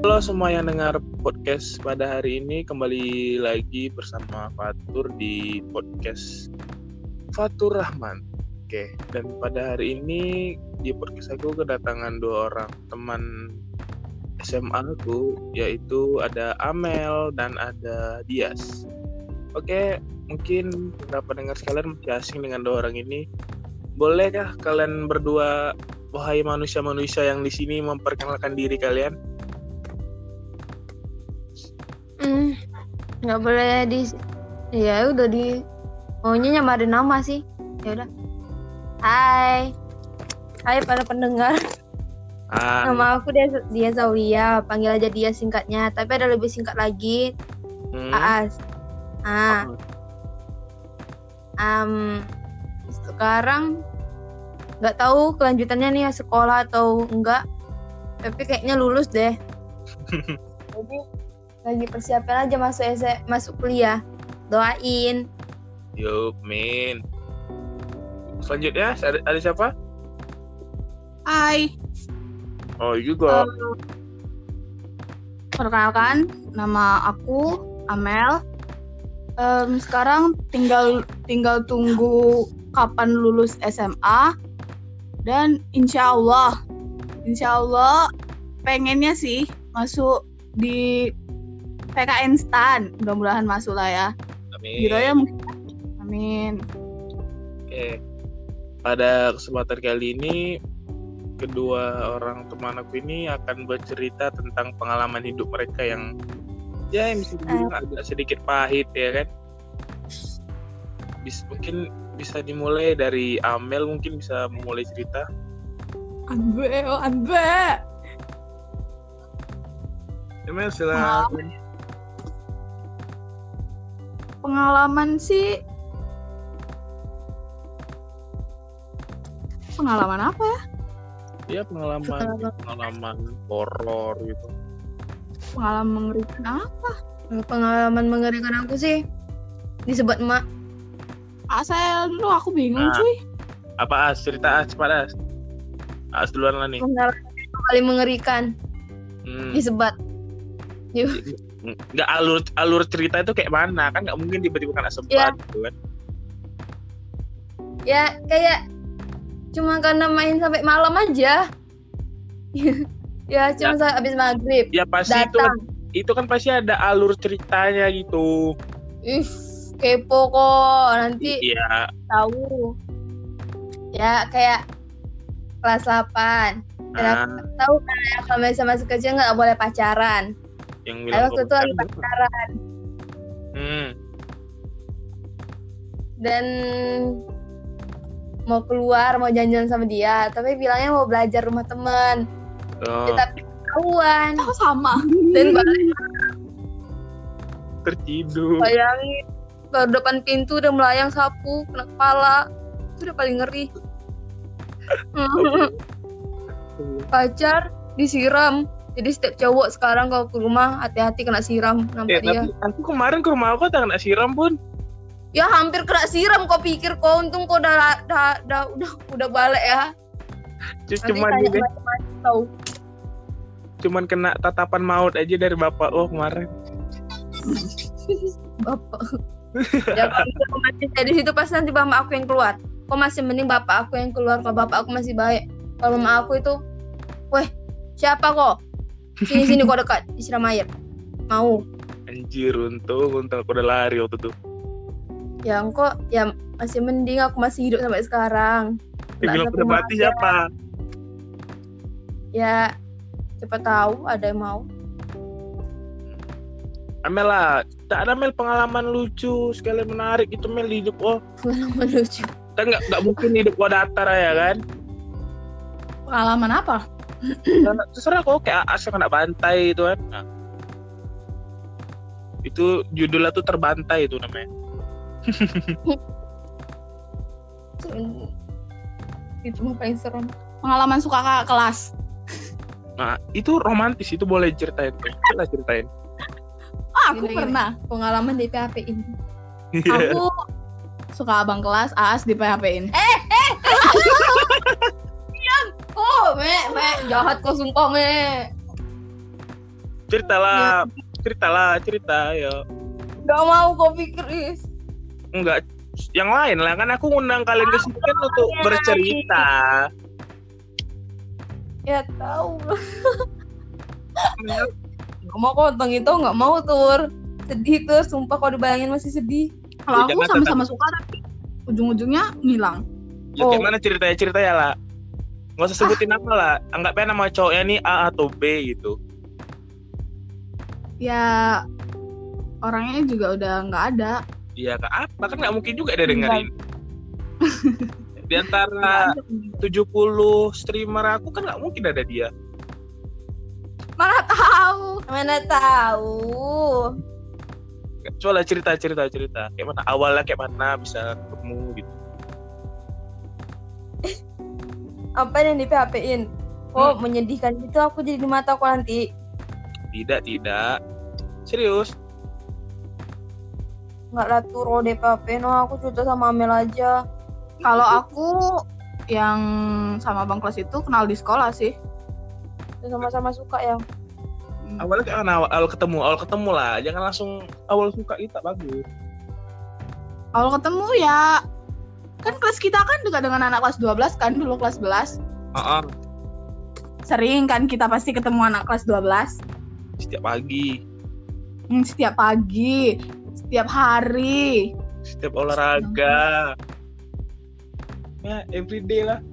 Halo semua yang dengar podcast pada hari ini kembali lagi bersama Fatur di podcast Fatur Rahman. Oke, dan pada hari ini di podcast aku kedatangan dua orang teman SMA aku yaitu ada Amel dan ada Dias. Oke, mungkin beberapa dengar sekalian masih asing dengan dua orang ini. Bolehkah kalian berdua wahai manusia-manusia yang di sini memperkenalkan diri kalian? Nggak boleh di ya udah di maunya nyamarin nama sih. Ya udah. Hai. Hai para pendengar. Ah, nama aku dia dia Zaulia panggil aja dia singkatnya tapi ada lebih singkat lagi. Hmm, Aas ah um, sekarang nggak tahu kelanjutannya nih sekolah atau enggak. Tapi kayaknya lulus deh. Jadi lagi persiapan aja masuk S masuk kuliah doain Yup, Min. Selanjutnya ada, ada siapa? Hai, Oh, juga. perkenalkan nama aku Amel. Em, sekarang tinggal tinggal tunggu kapan lulus SMA dan insya Allah, insya Allah pengennya sih masuk di PKN STAN. Mudah-mudahan masuk lah ya. Amin. Gitu ya mungkin. Amin. Oke. Pada kesempatan kali ini kedua orang teman aku ini akan bercerita tentang pengalaman hidup mereka yang ya yang bisa dibilang agak sedikit pahit ya kan. Bis, mungkin bisa dimulai dari Amel mungkin bisa memulai cerita. Anbe, oh anbe. Amel silakan. Pengalaman sih pengalaman apa ya? Ya pengalaman Pengalaman. pengalaman horor gitu. Pengalaman mengerikan apa? pengalaman mengerikan aku sih disebut emak Ah, saya dulu aku bingung Nah. cuy. Apa As? Cerita As cepat As. As duluan lah nih. pengalaman paling mengerikan Hmm. disebat Yuh. Nggak alur alur cerita itu kayak mana? Kan nggak mungkin tiba-tiba kena sempat Iya. gitu kan. Ya kayak cuma karena main sampai malam aja. Ya cuma sampai habis maghrib. Ya pasti itu kan, datang. itu kan pasti ada alur ceritanya gitu. Ih kepo kok. Nanti iya. tahu. Ya kayak kelas 8 ah, tahu kan ya kalau misalnya masih nggak boleh pacaran yang bilang waktu itu lagi pacaran. Hmm, dan mau keluar mau jalan-jalan sama dia tapi bilangnya mau belajar rumah temen oh, Ya, tapi ketahuan. Aku sama. dan balik tertidur. bayangin baru depan pintu udah melayang sapu kena kepala. Itu udah paling ngeri. Pacar disiram jadi setiap cowok sekarang kalau ke rumah hati-hati kena siram nampak dia tapi aku kemarin ke rumah aku tak kena siram pun ya hampir kena siram kau pikir kau. Untung kau udah, udah, udah, udah, udah balik ya. C- nanti cuman tahu cuman kena tatapan maut aja dari bapak oh kemarin. Bapak. Ya kalau gitu kau masih di situ pasti nanti bapak aku yang keluar. Kok masih mending bapak aku yang keluar kalau bapak aku masih baik. Kalau mama aku itu weh siapa kok sini sini kau dekat disiram air. Mau. Anjir untung untung aku udah lari waktu itu ya kok ya masih mending aku masih hidup sampai sekarang. Yang Nggak bilang ada udah mati siapa? Ya siapa tahu ada yang mau. Amel lah, tak ada Mel pengalaman lucu sekali menarik itu Mel di hidup oh pengalaman lucu. Kan nggak nggak mungkin hidup gua datar ya kan? Pengalaman apa? Karena terserah kok kayak asal kena bantai itu kan Nah. itu judulnya tuh terbantai itu namanya itu mah paling serem Pengalaman suka kakak kelas. nah itu romantis itu boleh ceritain Coba ceritain Ah, aku Gini, gini. pernah. pengalaman di PHP ini Iya. Aku suka abang kelas, Aas di PHP-in. oh me me jahat kau sumpah me Ceritalah, ceritalah, cerita ya. Gak mau kopi Chris. Enggak, yang lain lah kan aku ngundang kalian ke sini kan untuk bercerita. Ya tahu. Gak mau kok itu nggak mau tur. Sedih tuh, sumpah kalau dibayangin masih sedih. Kalau Ya, aku sama-sama suka tapi ujung-ujungnya ngilang. Ya Oh. gimana ceritanya ceritanya lah. Nggak usah sebutin nama lah. Anggapnya nama cowoknya nih A atau B gitu. Ya orangnya juga udah nggak ada. Iya apa kan nggak mungkin juga dia dengerin. Di antara Nggak ada. 70 streamer aku kan nggak mungkin ada dia. Mana tahu. Mana tahu. Coba lah cerita cerita cerita. Kayak mana awalnya kayak mana bisa ketemu gitu. Apa yang di PHP-in? Oh, menyedihkan gitu aku jadi di mata aku nanti. Tidak tidak. Serius. Nggak oh di PHP, no aku cerita sama Amel aja. Kalau aku yang sama bang kelas itu kenal di sekolah sih. Sama-sama suka ya. Hmm. Awalnya mana awal, awal ketemu awal ketemu lah. Jangan langsung awal suka itu tak bagus. Awal ketemu ya kan kelas kita kan dekat dengan anak kelas 12 kan dulu kelas 11. Heeh. Sering kan kita pasti ketemu anak kelas 12. Setiap pagi, Hmm, setiap pagi, setiap hari. setiap olahraga. Ya, everyday lah.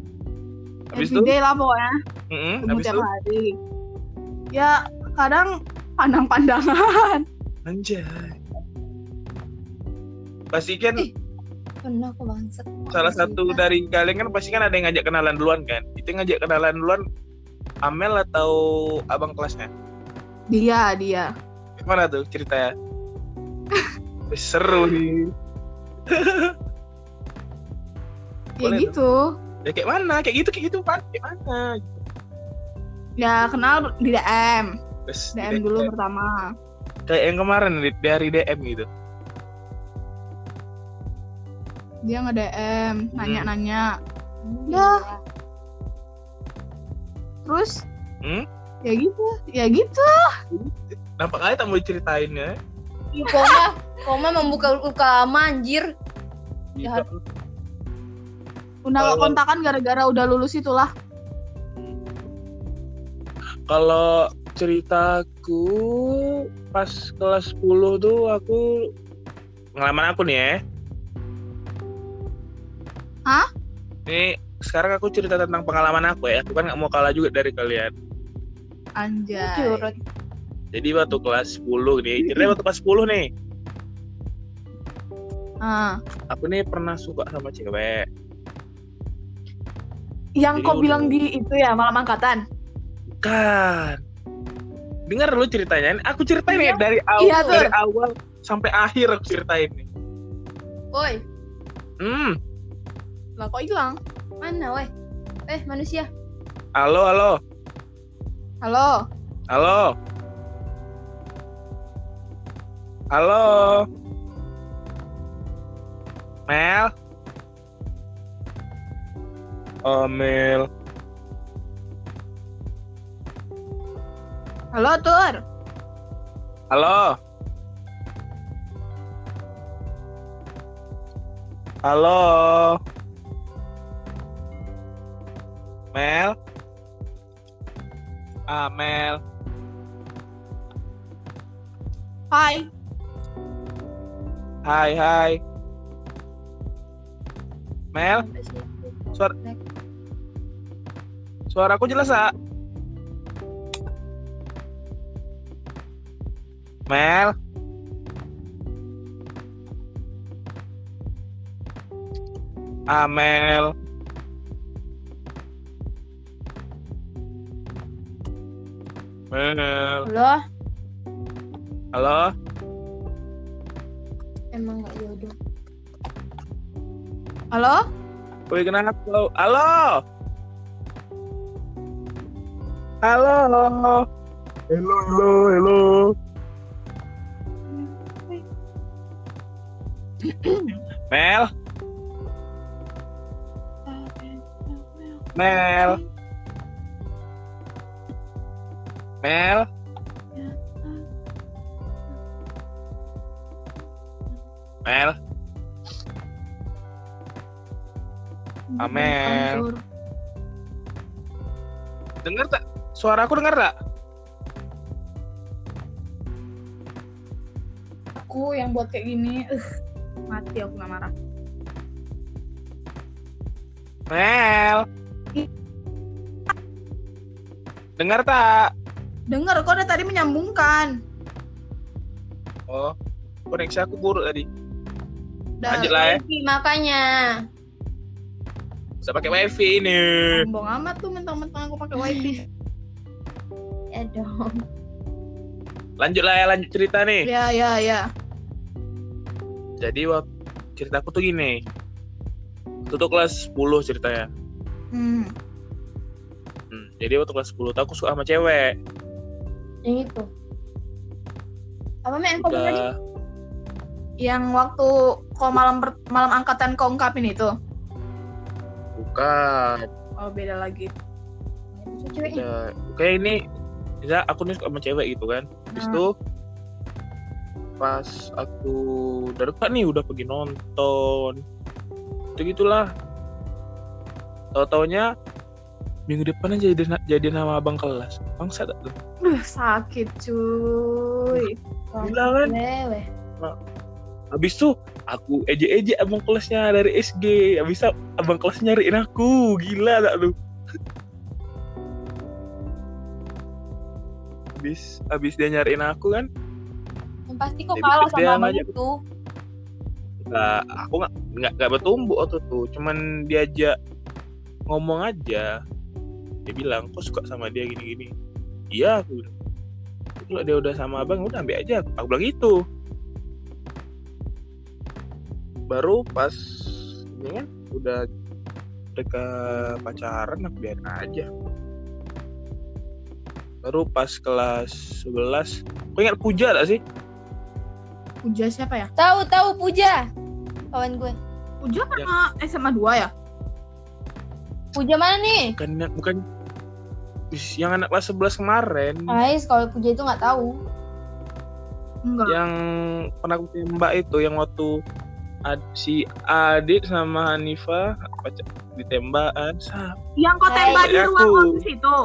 Habis itu, Everyday lah pokoknya. Mm-mm, Ketemu habis tiap itu, hari. Ya kadang pandang-pandangan. anjay. Pasti kan Ih. Pernah aku bangsat. salah satu dari kalian kan pasti kan ada yang ngajak kenalan duluan kan. Itu yang ngajak kenalan duluan Amel atau abang kelasnya? Dia, dia. Gimana tuh ceritanya? Seru nih. Ya Boleh gitu. Ya kayak mana? Kayak gitu, kayak gitu Pak. Kayak mana? Ya kenal di DM. Terus DM di- dulu pertama. Kayak yang kemarin dari DM gitu. Dia nge-DM, Hmm. nanya-nanya. Ya. Terus Hmm? ya gitu, ya gitu. Nampak aja tak mau diceritain ya. Ih, Koma, Koma membuka luka lama anjir. Gitu. Jahat. Udah gak Kalau- kontakan gara-gara udah lulus itulah. Kalau ceritaku pas kelas 10 tuh aku pengalaman aku nih ya. Hah? Nih sekarang aku cerita tentang pengalaman aku ya. Aku kan nggak mau kalah juga dari kalian. Anjay. Jadi waktu kelas 10 nih, ceritanya waktu kelas 10 nih. Ah. Aku nih pernah suka sama cewek. Yang Jadi kau udah- bilang di itu ya malam angkatan. Kan. Dengar dulu ceritanya. Aku ceritain Iya. nih dari awal Iya, dari awal sampai akhir aku ceritain nih. Woi, Hmm. Lah kok hilang? mana woi? Eh, manusia. Halo, halo. Halo. Halo. Halo. Mel. Oh, Mel. Halo, Tur. Halo. Halo. Mel. Ah, Mel. Hai. Hai, hai. Mel. Suara- suaraku jelas, ah? Mel. Amel. Mel. Halo, Halo? emang gak jodoh. Halo? Woi, kenapa? Halo? Halo? Halo? Halo, halo, halo. Mel? Mel? Mel Mel Amel Dengar tak? Suara aku dengar tak? Aku yang buat kayak gini, uh, mati aku nggak marah. Mel. Dengar tak? Dengar, kok udah tadi menyambungkan. Oh, koneksi aku buruk tadi. Udah, Lanjut lah ya. Makanya. Bisa pakai wifi ini. Sombong amat tuh mentang-mentang aku pakai wifi. Ya dong. Lanjut lah ya, lanjut cerita nih. ya, ya, ya. Jadi waktu ceritaku tuh gini. Itu tuh kelas 10 ceritanya. Hmm. Hmm, jadi waktu kelas 10 tuh aku suka sama cewek. Yang itu. Apa main info tadi? Yang waktu kau malam per- malam angkatan kau ungkapin itu. bukan. Oh, beda lagi. Kayak ini bisa aku nih sama cewek gitu kan. Habis Hmm. itu pas aku udah dekat nih udah pergi nonton. Itu gitulah. Tahu-taunya minggu depan aja jadi jadi nama abang kelas. Bangsa tak tuh? Duh, sakit cuy. Gila kan? Lewe. Habis tuh aku ejek-ejek abang kelasnya dari SG. Habis itu abang kelas nyariin aku. Gila tak lu? Habis habis dia nyariin aku kan, Yang pasti kok kalah dia sama abang itu. nggak aku nggak nggak bertumbuh waktu tuh. Cuman diajak ngomong aja. Dia bilang, kok suka sama dia gini-gini. Iya aku bilang. Kalau dia udah sama abang, udah ambil aja. Aku bilang gitu. Baru pas ini kan udah mereka pacaran aku biarin aja. Baru pas kelas 11 Kau ingat Puja gak sih? Puja siapa ya? Tahu tahu Puja. Kawan gue. Puja pernah SMA 2 ya? Puja mana nih? Bukan bukan Wis, yang anak kelas 11 kemarin Ais, kalau Puja itu nggak tahu. Enggak. yang pernah aku tembak itu yang waktu ad- si Adit sama Hanifa pacar ditembakan sa Yang kau tembak di Aku. ruang OSIS itu.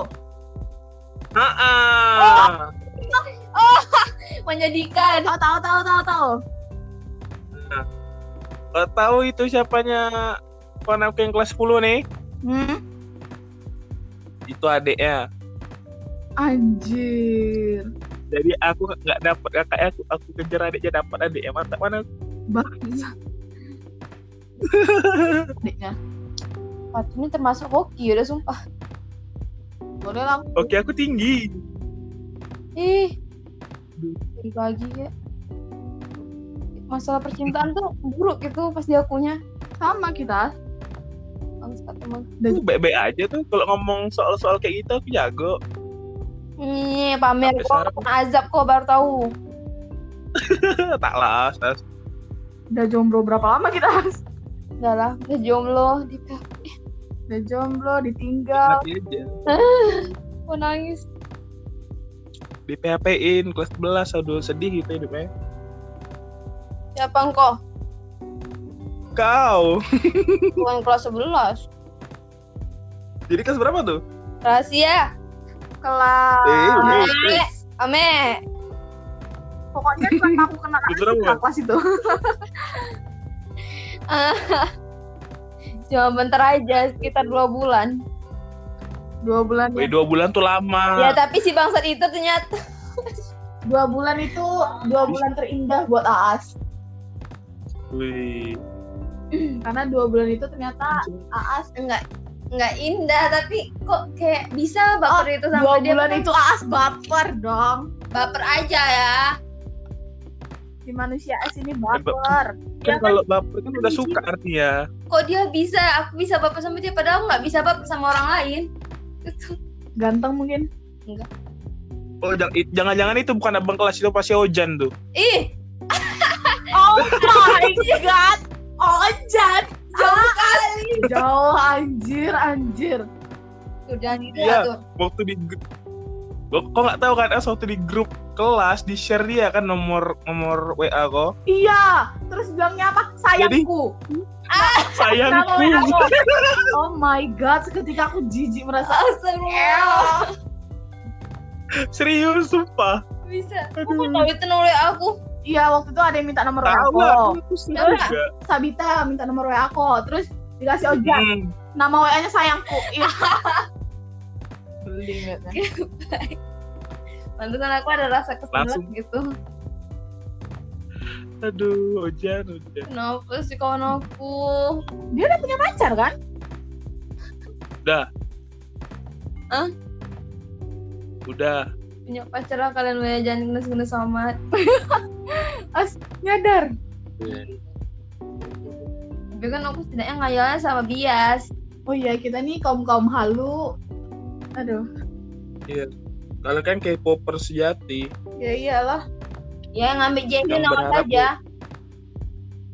ah ah. Menjadikan. Tahu tahu tahu tahu tahu. Kau tahu itu siapanya kawan aku yang kelas 10 nih Hmm? Itu adiknya Anjir. jadi aku nggak dapat kakaknya aku aku kejar adiknya dapat adiknya mantap mana Bangsa. Adiknya. Waktu ini termasuk hoki udah sumpah. Boleh lah. oke aku tinggi Ih. Bagi ya. Masalah percintaan tuh buruk gitu pas diakunya. Sama kita. Emang. Aku baik-baik aja tuh kalau ngomong soal-soal kayak gitu aku jago Nih, pamer kok azab kok baru tahu. tak lah Stas. Udah jomblo berapa lama kita? Udah lah, udah jomblo di Udah jomblo, ditinggal. Aku nangis. di PHP-in kelas 11 aduh sedih gitu hidupnya Siapa engkau? kau Bukan kelas 11. Jadi kelas berapa tuh Rahasia. Kelas. Eh, Ame. Ame. Pokoknya kelas aku kena Kelas kelas itu. Cuma bentar aja, sekitar dua bulan. Dua bulan Wih, ya. dua bulan tuh lama Ya tapi si bangsat itu ternyata Dua bulan itu dua bulan terindah buat Aas. Wih. Karena dua bulan itu ternyata Aas enggak enggak indah tapi kok kayak bisa baper itu sama dua dia bulan Kan itu Aas baper dong. baper aja ya. Si manusia es ini baper. kan Ya kan? kalau baper kan udah suka artinya Kok dia bisa, aku bisa baper sama dia padahal nggak bisa baper sama orang lain. Itu Ganteng mungkin. oh jang- i- jangan-jangan itu bukan abang kelas itu pasti Ojan tuh ih, Oh my god. Ojan. Jauh kali. Jauh anjir anjir. Tuh jangan gitu Iya. tuh. waktu di Kok kok nggak tahu kan as waktu di grup kelas di share dia kan nomor nomor WA kok. Iya, terus bilangnya apa? Sayangku. Sayang. Nama WA aku. Oh my god, seketika aku jijik merasa. Astagfirullah. Serius sumpah. Bisa. Aduh. Aku tahu itu nomor aku. Iya, waktu itu ada yang minta nomor WA aku. Enggak. Sabita minta nomor WA aku, terus dikasih ojek. Hmm. Nama WA-nya sayangku. Iya. Beli Pantesan aku ada rasa kesel gitu. Aduh, hujan, hujan. Kenapa sih kawan aku? Dia udah punya pacar kan? Udah. Hah? Udah. Punya pacar lah kalian banyak jangan ngenes-ngenes amat. Nyadar. Tapi kan aku setidaknya ngayalnya sama bias. Oh iya, kita nih kaum-kaum halu. Aduh. Kalau kan K-popper sejati. Ya iyalah. Ya ngambil Jenny berharap saja.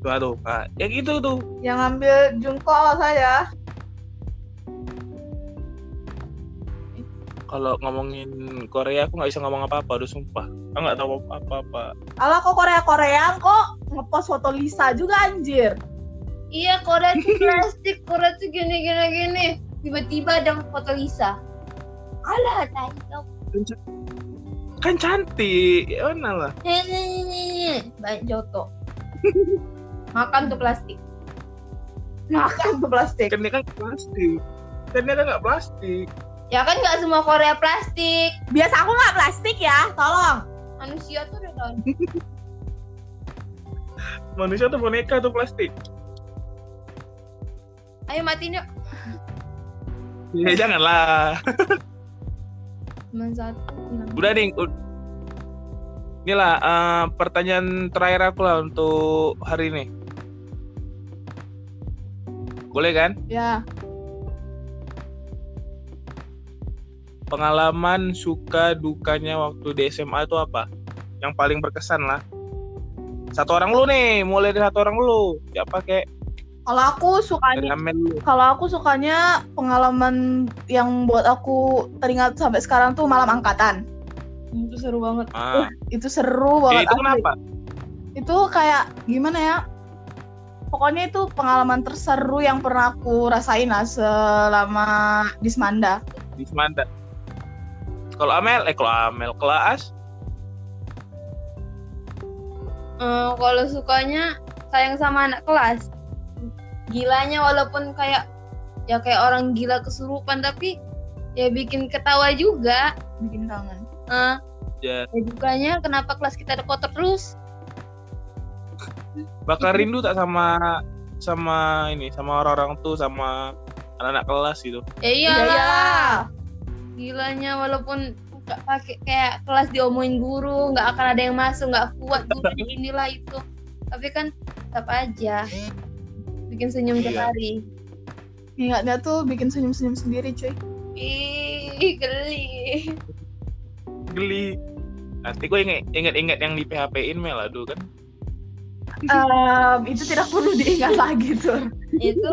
Tuh, aduh, Pak. Ya gitu tuh. Yang ngambil Jungkook saya. Kalau ngomongin Korea, aku nggak bisa ngomong apa-apa, udah sumpah. Aku nggak tahu apa-apa. Alah kok Korea-Koreaan kok ngepost foto Lisa juga anjir. Iya Korea tuh plastik, Korea tuh gini gini gini. Tiba-tiba ada foto Lisa. Alah, tadi tau. Kan cantik, ya mana lah. Hehehe. Baik Joto. Makan tuh plastik. Makan tuh plastik. Kan dia kan plastik. Kan dia kan nggak plastik. Ya kan nggak semua Korea plastik. Biasa aku nggak plastik ya, tolong. Manusia tuh udah tahu. Manusia tuh boneka tuh plastik. Ayo matiin yuk. Ya janganlah. Cuma satu. Udah nih. Inilah eh, pertanyaan terakhir aku lah untuk hari ini. Boleh kan? Ya, Pengalaman suka dukanya waktu di SMA itu apa? Yang paling berkesan lah. Satu orang lu nih, mulai dari satu orang lu. Siapa kek? kalau aku sukanya kalau aku sukanya pengalaman yang buat aku teringat sampai sekarang tuh malam angkatan. Itu seru banget. Ah, Itu seru ya, banget. itu asli. kenapa? Itu kayak gimana ya? Pokoknya itu pengalaman terseru yang pernah aku rasain lah selama di Semanda. Di Semanda. Kalau Amel, eh kalau Amel, kalau As, Eh, kalau sukanya sayang sama anak kelas. Gilanya walaupun kayak ya kayak orang gila kesurupan tapi ya bikin ketawa juga. Bikin kangen. Eh, ya ya dukanya kenapa kelas kita ada kotor terus? bakal rindu tak sama sama ini sama orang-orang tuh sama anak-anak kelas gitu. Ya Iya, iyalah. iyalah. Gilanya walaupun nggak pakai kayak kelas diomongin guru, nggak akan ada yang masuk, nggak kuat guru inilah itu. Tapi kan tetap aja bikin senyum tiap Iya. hari. Ingatnya tuh bikin senyum-senyum sendiri cuy. Ih, geli. Geli. Nanti gue inget inget inget yang di PHP-in Mel aduh kan. Em, itu tidak perlu diingat lagi tuh. Itu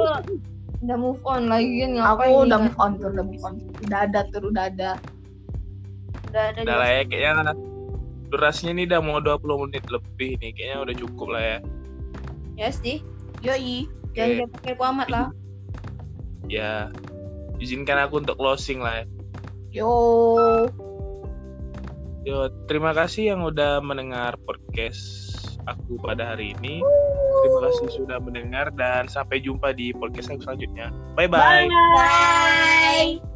udah move on lagi kan ngapain Aku udah move on tuh, udah move on. Udah ada tuh, udah ada. udah ada Udah lah ya kayaknya durasinya ini udah mau 20 menit lebih nih kayaknya udah cukup lah ya. ya sih Yoi. jangan jangan pakai amat lah Ya izinkan aku untuk closing lah ya. Yo. Yo, terima kasih yang udah mendengar podcast aku pada hari ini. Terima kasih sudah mendengar dan sampai jumpa di podcast yang selanjutnya. Bye bye. Bye.